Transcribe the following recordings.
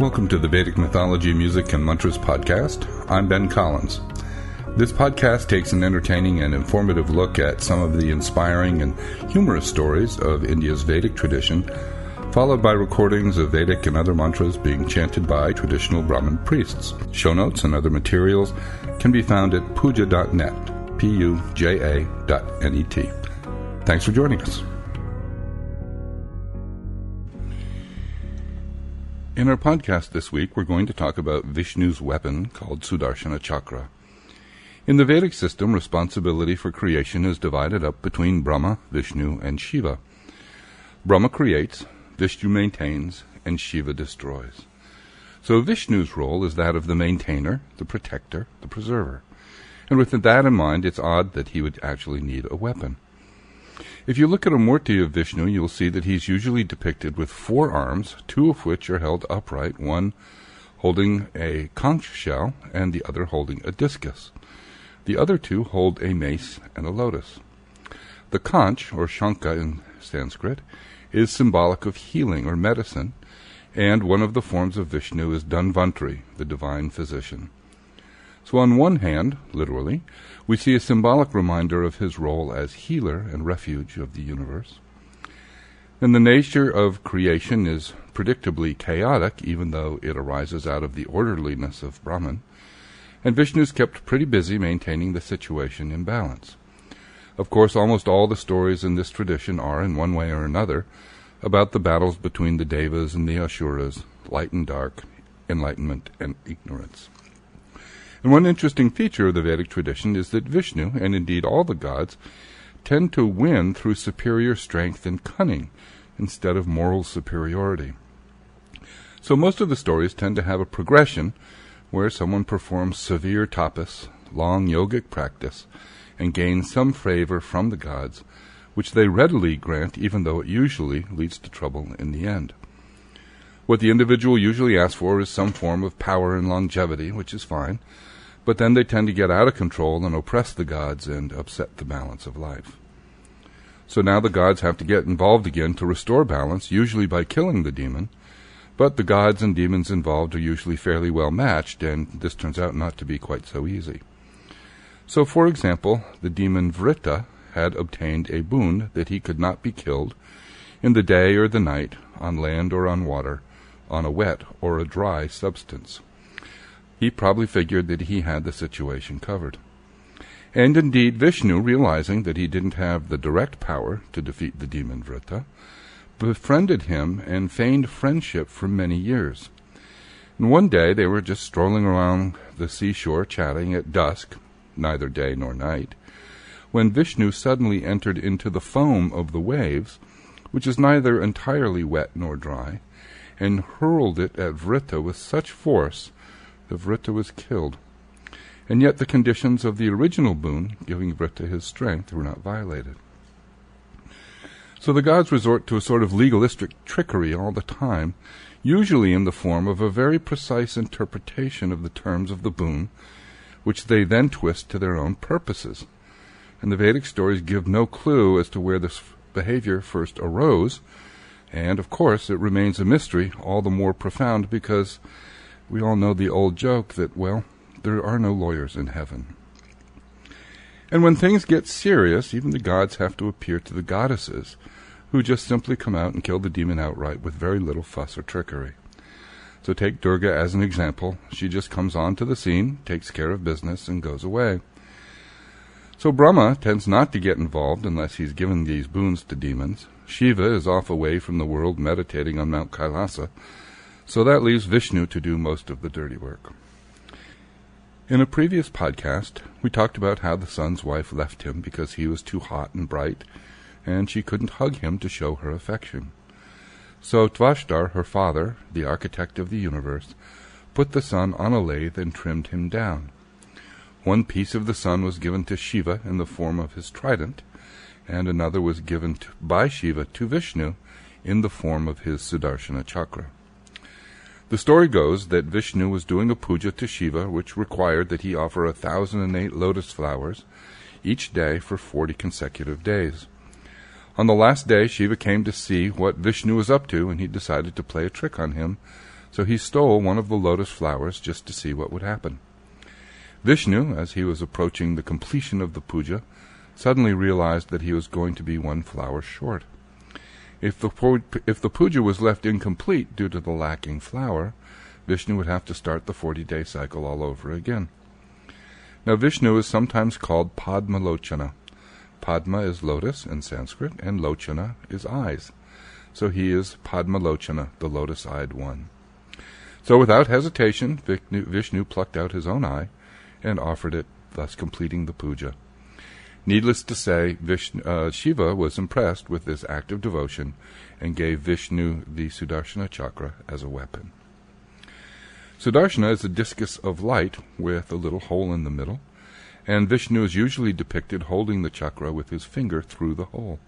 Welcome to the Vedic Mythology, Music, and Mantras podcast. I'm Ben Collins. This podcast takes an entertaining and informative look at some of the inspiring and humorous stories of India's Vedic tradition, followed by recordings of Vedic and other mantras being chanted by traditional Brahmin priests. Show notes and other materials can be found at puja.net, P U J A dot N E T. Thanks for joining us. In our podcast this week, we're going to talk about Vishnu's weapon called Sudarshana Chakra. In the Vedic system, responsibility for creation is divided up between Brahma, Vishnu, and Shiva. Brahma creates, Vishnu maintains, and Shiva destroys. So Vishnu's role is that of the maintainer, the protector, the preserver. And with that in mind, it's odd that he would actually need a weapon. If you look at a murti of Vishnu, you'll see that he's usually depicted with four arms, two of which are held upright, one holding a conch shell and the other holding a discus. The other two hold a mace and a lotus. The conch, or shanka in Sanskrit, is symbolic of healing or medicine, and one of the forms of Vishnu is Dhanvantari, the divine physician. So, on one hand, literally, we see a symbolic reminder of his role as healer and refuge of the universe. And the nature of creation is predictably chaotic, even though it arises out of the orderliness of Brahman and Vishnu is kept pretty busy maintaining the situation in balance. Of course, almost all the stories in this tradition are, in one way or another, about the battles between the Devas and the Asuras, light and dark, enlightenment and ignorance. And one interesting feature of the Vedic tradition is that Vishnu, and indeed all the gods, tend to win through superior strength and cunning instead of moral superiority. So most of the stories tend to have a progression where someone performs severe tapas, long yogic practice, and gains some favor from the gods, which they readily grant even though it usually leads to trouble in the end. What the individual usually asks for is some form of power and longevity, which is fine, but then they tend to get out of control and oppress the gods and upset the balance of life. So now the gods have to get involved again to restore balance, usually by killing the demon, but the gods and demons involved are usually fairly well matched, and this turns out not to be quite so easy. So, for example, the demon Vritta had obtained a boon that he could not be killed in the day or the night, on land or on water, on a wet or a dry substance. He probably figured that he had the situation covered. And indeed, Vishnu, realizing that he didn't have the direct power to defeat the demon Vritta, befriended him and feigned friendship for many years. And one day they were just strolling around the seashore chatting at dusk, neither day nor night, when Vishnu suddenly entered into the foam of the waves, which is neither entirely wet nor dry, and hurled it at Vritta with such force that Vritta was killed. And yet the conditions of the original boon, giving Vritta his strength, were not violated. So the gods resort to a sort of legalistic trickery all the time, usually in the form of a very precise interpretation of the terms of the boon, which they then twist to their own purposes. And the Vedic stories give no clue as to where this behavior first arose, and of course it remains a mystery, all the more profound because we all know the old joke that, well, there are no lawyers in heaven. And when things get serious, even the gods have to appear to the goddesses, who just simply come out and kill the demon outright with very little fuss or trickery. So take Durga as an example. She just comes on to the scene, takes care of business, and goes away. So Brahma tends not to get involved unless he's given these boons to demons. Shiva is off away from the world meditating on Mount Kailasa, so that leaves Vishnu to do most of the dirty work. In a previous podcast, we talked about how the sun's wife left him because he was too hot and bright, and she couldn't hug him to show her affection. So Tvashtar, her father, the architect of the universe, put the sun on a lathe and trimmed him down. One piece of the sun was given to Shiva in the form of his trident, and another was given to, by Shiva to Vishnu in the form of his Sudarshana chakra. The story goes that Vishnu was doing a puja to Shiva, which required that he offer a thousand and eight lotus flowers each day for forty consecutive days. On the last day, Shiva came to see what Vishnu was up to, and he decided to play a trick on him So he stole one of the lotus flowers just to see what would happen. Vishnu, as he was approaching the completion of the puja, suddenly realized that he was going to be one flower short. If the, if the puja was left incomplete due to the lacking flower, Vishnu would have to start the 40 day cycle all over again. Now, Vishnu is sometimes called Padmalochana. Padma is lotus in Sanskrit, and Lochana is eyes. So he is Padmalochana, the lotus eyed one. So without hesitation, Vishnu plucked out his own eye and offered it, thus completing the puja. Needless to say, Vishnu, uh, Shiva was impressed with this act of devotion and gave Vishnu the Sudarshana chakra as a weapon. Sudarshana is a discus of light with a little hole in the middle, and Vishnu is usually depicted holding the chakra with his finger through the hole.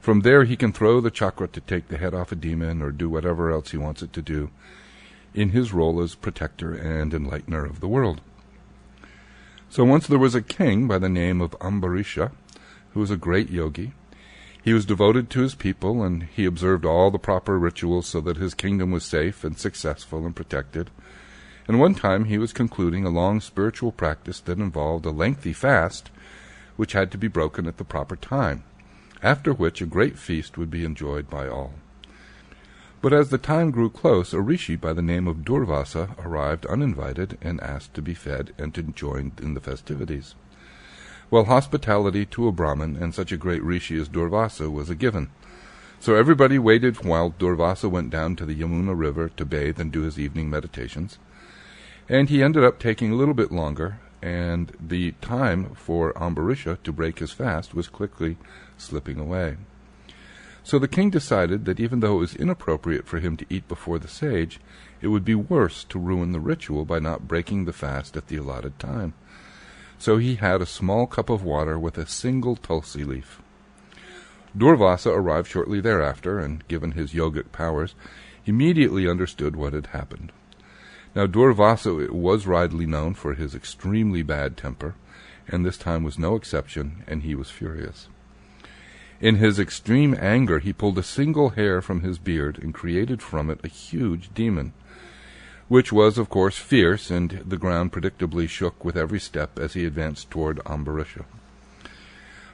From there, he can throw the chakra to take the head off a demon or do whatever else he wants it to do in his role as protector and enlightener of the world. So once there was a king by the name of Ambarisha, who was a great yogi. He was devoted to his people, and he observed all the proper rituals so that his kingdom was safe and successful and protected. And one time he was concluding a long spiritual practice that involved a lengthy fast, which had to be broken at the proper time, after which a great feast would be enjoyed by all. But as the time grew close, a rishi by the name of Durvasa arrived uninvited and asked to be fed and to join in the festivities. Well, hospitality to a Brahmin and such a great rishi as Durvasa was a given. So everybody waited while Durvasa went down to the Yamuna River to bathe and do his evening meditations. And he ended up taking a little bit longer, and the time for Ambarisha to break his fast was quickly slipping away. So the king decided that even though it was inappropriate for him to eat before the sage, it would be worse to ruin the ritual by not breaking the fast at the allotted time. So he had a small cup of water with a single tulsi leaf. Durvasa arrived shortly thereafter, and given his yogic powers, immediately understood what had happened. Now Durvasa was widely known for his extremely bad temper, and this time was no exception, and he was furious. In his extreme anger, he pulled a single hair from his beard and created from it a huge demon, which was, of course, fierce, and the ground predictably shook with every step as he advanced toward Ambarisha.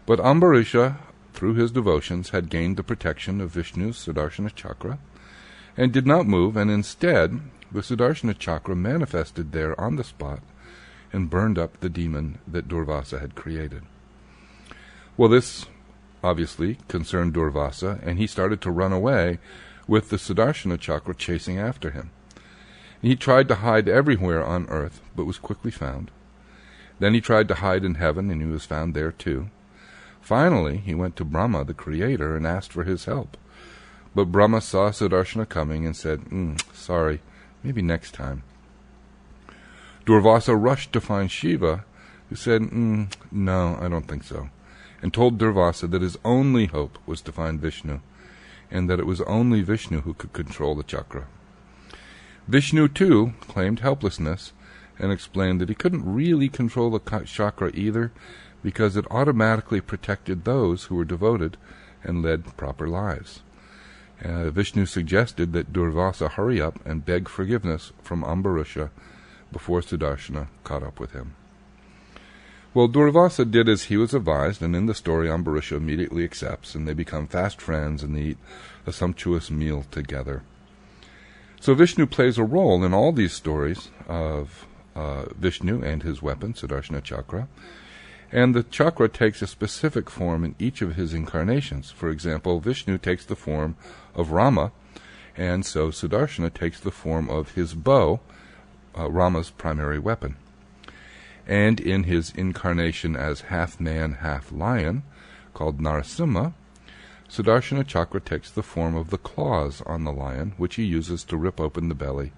But Ambarisha, through his devotions, had gained the protection of Vishnu's Sudarshana chakra, and did not move, and instead the Sudarshana chakra manifested there on the spot and burned up the demon that Durvasa had created. Well, this obviously concerned Durvasa, and he started to run away with the Sudarshana chakra chasing after him. He tried to hide everywhere on earth, but was quickly found. Then he tried to hide in heaven, and he was found there too. Finally, he went to Brahma, the creator, and asked for his help. But Brahma saw Sudarshana coming and said, mm, Sorry, Maybe next time. Durvasa rushed to find Shiva, who said, mm, No, I don't think so, and told Durvasa that his only hope was to find Vishnu, and that it was only Vishnu who could control the chakra. Vishnu, too, claimed helplessness and explained that he couldn't really control the chakra either because it automatically protected those who were devoted and led proper lives. Uh, Vishnu suggested that Durvasa hurry up and beg forgiveness from Ambarisha before Sudarshana caught up with him. Well, Durvasa did as he was advised, and in the story, Ambarisha immediately accepts, and they become fast friends and they eat a sumptuous meal together. So Vishnu plays a role in all these stories of uh, Vishnu and his weapon, Sudarshana Chakra, and the chakra takes a specific form in each of his incarnations. For example, Vishnu takes the form of Rama, and so Sudarshana takes the form of his bow, uh, Rama's primary weapon. And in his incarnation as half man, half lion, called Narasimha, Sudarshana Chakra takes the form of the claws on the lion, which he uses to rip open the belly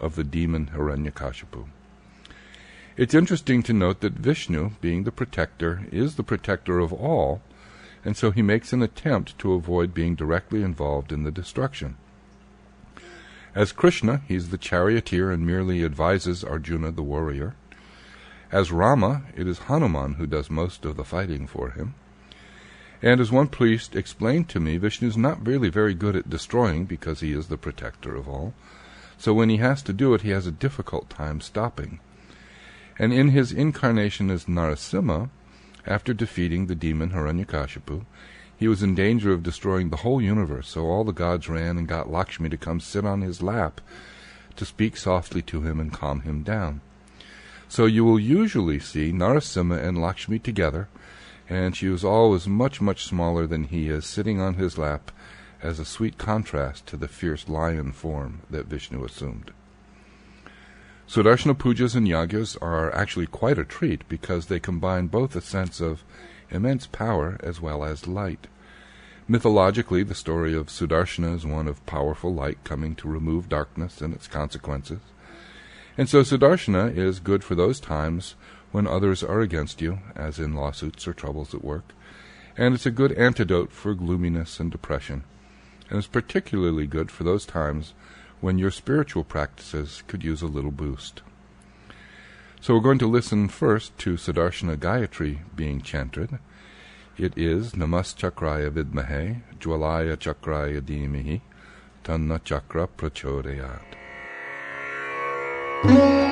of the demon Hiranyakashipu. It's interesting to note that Vishnu, being the protector, is the protector of all, and so he makes an attempt to avoid being directly involved in the destruction. As Krishna, he's the charioteer and merely advises Arjuna the warrior. As Rama, it is Hanuman who does most of the fighting for him. And as one priest explained to me, Vishnu is not really very good at destroying because he is the protector of all. So when he has to do it, he has a difficult time stopping. And in his incarnation as Narasimha, after defeating the demon Hiranyakashipu, he was in danger of destroying the whole universe, so all the gods ran and got Lakshmi to come sit on his lap to speak softly to him and calm him down. So you will usually see Narasimha and Lakshmi together, and she was always much, much smaller than he is, sitting on his lap as a sweet contrast to the fierce lion form that Vishnu assumed. Sudarshana pujas and yagyas are actually quite a treat because they combine both a sense of immense power as well as light. Mythologically, the story of Sudarshana is one of powerful light coming to remove darkness and its consequences. And so Sudarshana is good for those times when others are against you, as in lawsuits or troubles at work, and it's a good antidote for gloominess and depression, and is particularly good for those times when your spiritual practices could use a little boost. So we're going to listen first to Sudarshana Gayatri being chanted. It is Namas Chakraya Vidmahe, Jwalaya Chakraya Dhimahi, Tanna Chakra Prachodayat. Mm-hmm.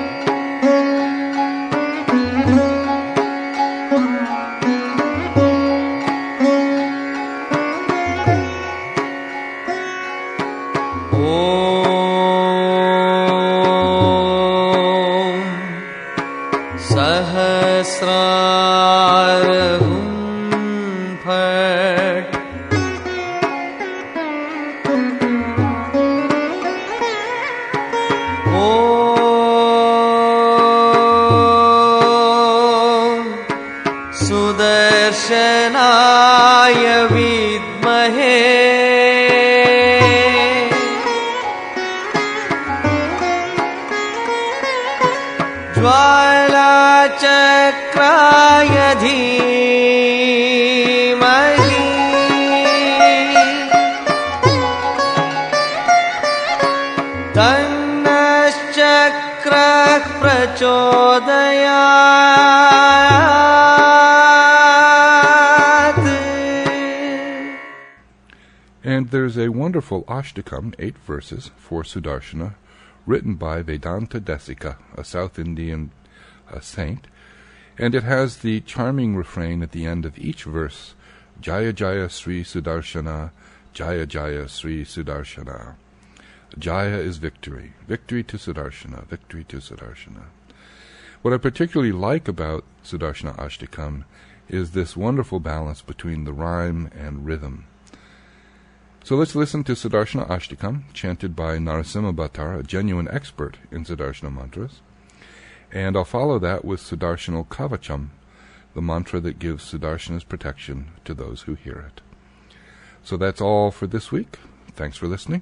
And there's a wonderful Ashtakam, eight verses, for Sudarshana, written by Vedanta Desika, a South Indian uh, saint, and it has the charming refrain at the end of each verse, Jaya Jaya Sri Sudarshana, Jaya Jaya Sri Sudarshana. Jaya is victory, victory to Sudarshana, victory to Sudarshana. What I particularly like about Sudarshana Ashtakam is this wonderful balance between the rhyme and rhythm. So let's listen to Sudarshana Ashtakam, chanted by Narasimha Bhattar, a genuine expert in Sudarshana mantras. And I'll follow that with Sudarshana Kavacham, the mantra that gives Sudarshana's protection to those who hear it. So that's all for this week. Thanks for listening.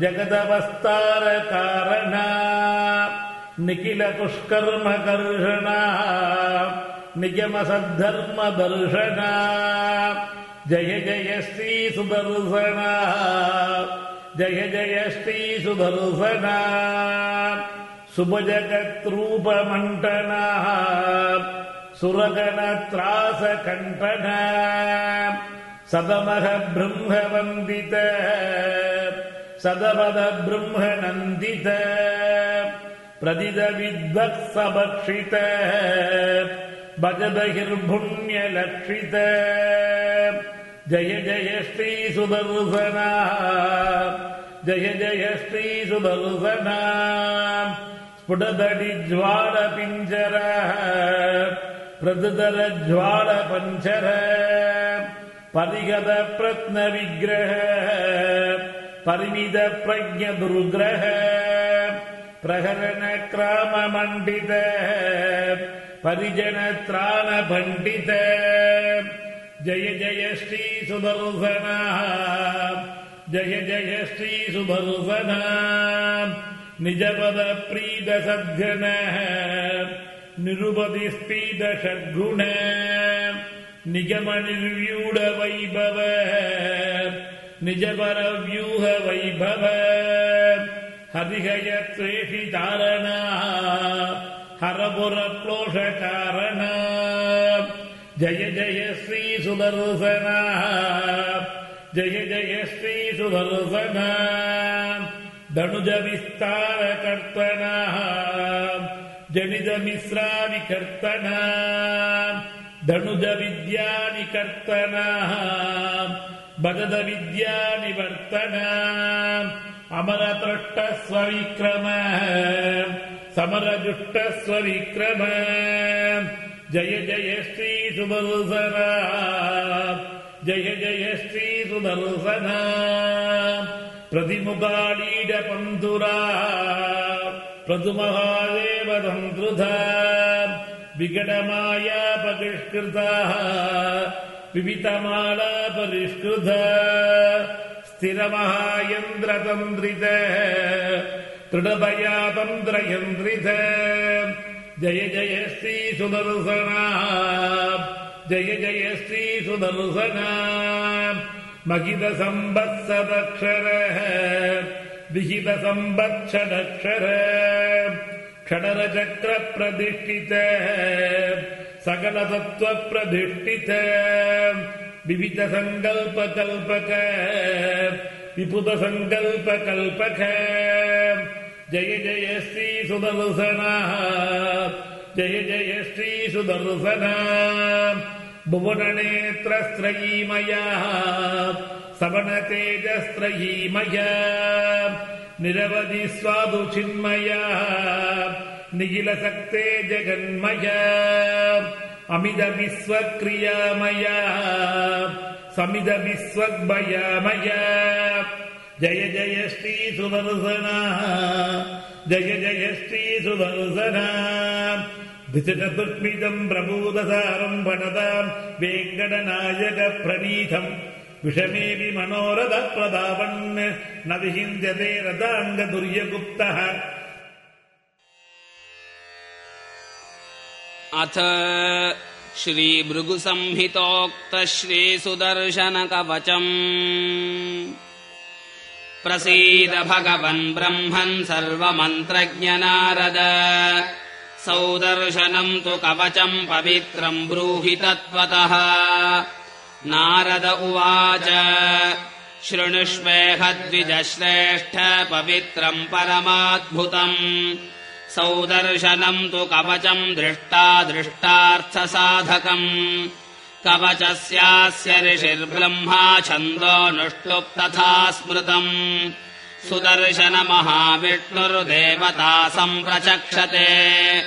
जगदवस्तारकारणा निखिलदुष्कर्मकर्षणा निगमसद्धर्मदर्शना जय जय श्रीसुदर्शना जय जय श्रीसुदर्शना सुभजगत्रूपमण्डना सुरगणत्रासकण्ठना सदमः ब्रह्मवन्दित सदपद ब्रह्मनन्दित प्रदिदविद्वत्सभक्षित भजबहिर्भुण्यलक्षित जय जय श्रीसुदर्शना जय जय श्रीसुदर्शना स्फुटदडिज्वालपिञ्जर प्रदुदरज्वालपञ्चर परिगतप्रत्नविग्रह परिमितप्रज्ञदुर्ग्रह प्रहरणक्राममण्डित परिजनत्राणपण्डित जय जय श्रीसुदर्शनः जय जय श्रीसुदर्शना निजपदप्रीतसद्घनः निरुपतिस्पीत षड्गुण निगमनिर्व्यूढवैभव निजपरव्यूहवैभव हरिहयत्वेषितारणा हरपुरप्लोषकारणा जय जय श्रीसुदर्शना जय जय श्रीसुदर्शना धनुजविस्तारकर्तना जनिजमिश्राविकर्तना धनुजविद्यानिकर्तना बदविद्यानिवर्तन अमरतुष्टस्व विक्रमः समरजुष्टस्व जय जय श्री तुमरुसना जय जय श्री तुमरुसना प्रतिमुगाडीडपन्तुरा प्रदुमहादेवतम् दृधा परिष्कृत स्थिरमहायन्द्रतन्द्रित तृणभयातन्त्रयन्द्रित जय जय श्रीसुदर्शना जय जय श्रीसुदर्शना महितसम्बत्सदक्षरः विहितसम्बत्षडक्षर क्षडरचक्रप्रतिष्ठितः सकलतत्त्वप्रदिष्टित विविधसङ्कल्पकल्पक। विपुतसङ्कल्पकल्पकः जय जय श्रीसुदर्शनः जय जय श्रीसुदर्शनः बुवननेत्रस्त्रयीमयः सवणतेजस्त्रयीमया निरवधि स्वादुचिन्मया। निखिलसक्ते जगन्मय। अमिदविश्वक्रियामया समिदविश्वग्भयामय जय जय श्रीसुदर्शना जय जय श्रीसुदर्शना धिचतुर्मिदम् प्रभूतसारम् पठताम् वेङ्कटनायकप्रणीतम् विषमेऽपि मनोरथप्रदापन् न विहिन्द्यते रथाङ्गदुर्यगुप्तः अथ श्रीभृगुसंहितोक्तश्रीसुदर्शनकवचम्। प्रसीद भगवन् ब्रह्मन् सर्वमन्त्रज्ञनारद। सौदर्शनम् तु कवचम् पवित्रम् ब्रूहि तत्त्वतः। नारद उवाच शृणुष्वेहद्विजश्रेष्ठ पवित्रम् परमाद्भुतम् सौदर्शनम् तु कवचम् दृष्टा दृष्टार्थसाधकम्। कवचस्यास्य ऋषिर्ब्रह्मा छन्दोऽनुष्टुप्तथा स्मृतम्। सुदर्शनमहाविष्णुर्देवता सम्प्रचक्षते।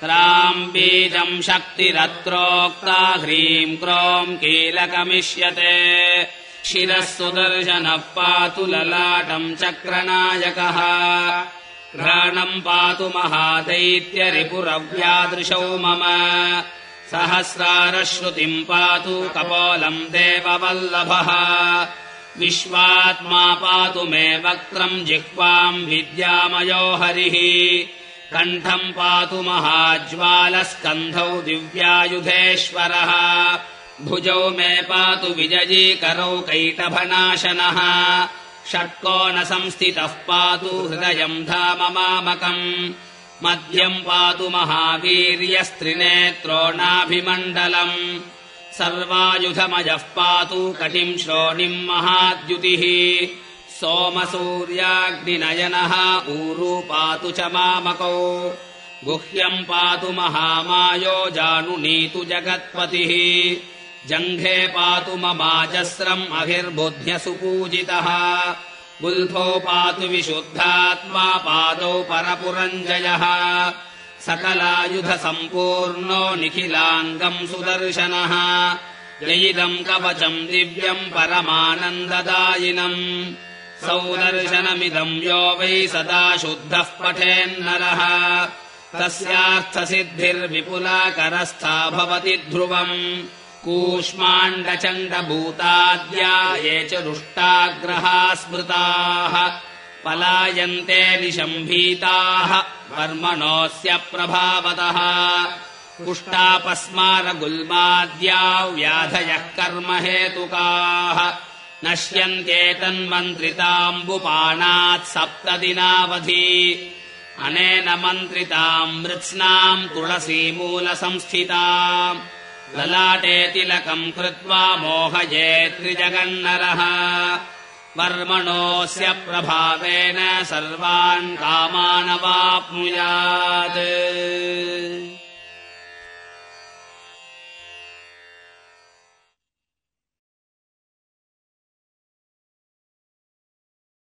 क्राम् बीजम् शक्तिरत्रोक्ता ह्रीम् क्रोम् कीलकमिष्यते। शिरः सुदर्शनः पातु ललाटम् चक्रनायकः घ्राणम् पातु महादैत्यरिपुरव्यादृशौ मम। सहस्रारश्रुतिम् पातु कपोलम् देववल्लभः। विश्वात्मा पातु मे वक्त्रम् जिह्वाम् विद्यामयो हरिः। कण्ठम् पातु महाज्वालस्कन्धौ दिव्यायुधेश्वरः। भुजौ मे पातु विजयीकरौ कैटभनाशनः षट्कोणसंस्थितः पातु हृदयम् धाम मामकम्। मध्यम् पातु महावीर्यस्त्रिनेत्रो नाभिमण्डलम्। सर्वायुधमजः पातु कटिम् श्रोणिम् महाद्युतिः। सोमसूर्याग्निनयनः ऊरू पातु च मामकौ। गुह्यम् पातु महामायो जानुनीतु जगत्पतिः जङ्घे पातु ममाजस्रम् अहिर्बुद्ध्यसुपूजितः बुल्भो पातु विशुद्धात्मा पादौ परपुरञ्जयः। सकलायुधसम्पूर्णो निखिलाङ्गम् सुदर्शनः। ययिदम् कवचम् दिव्यम् परमानन्ददायिनम्। सौदर्शनमिदम् यो वै सदा शुद्धः पठेन्नरः। तस्यार्थसिद्धिर्विपुलाकरस्था भवति ध्रुवम् कूष्माण्डचण्डभूताद्या ये च रुष्टाग्रहा स्मृताः पलायन्ते निशम्भीताः वर्मणोऽस्य प्रभावतः। कुष्टापस्मारगुल्माद्या व्याधयः कर्म हेतुकाः। नश्यन्ते तन्मन्त्रिताम्बुपाणात् सप्तदिनावधि। अनेन मन्त्रिताम् मृत्स्नाम् तुलसीमूलसंस्थिताम् ललाटे तिलकम् कृत्वा मोहये त्रिजगन्नरः। वर्मणोऽस्य प्रभावेन सर्वान् कामानवाप्नुयात्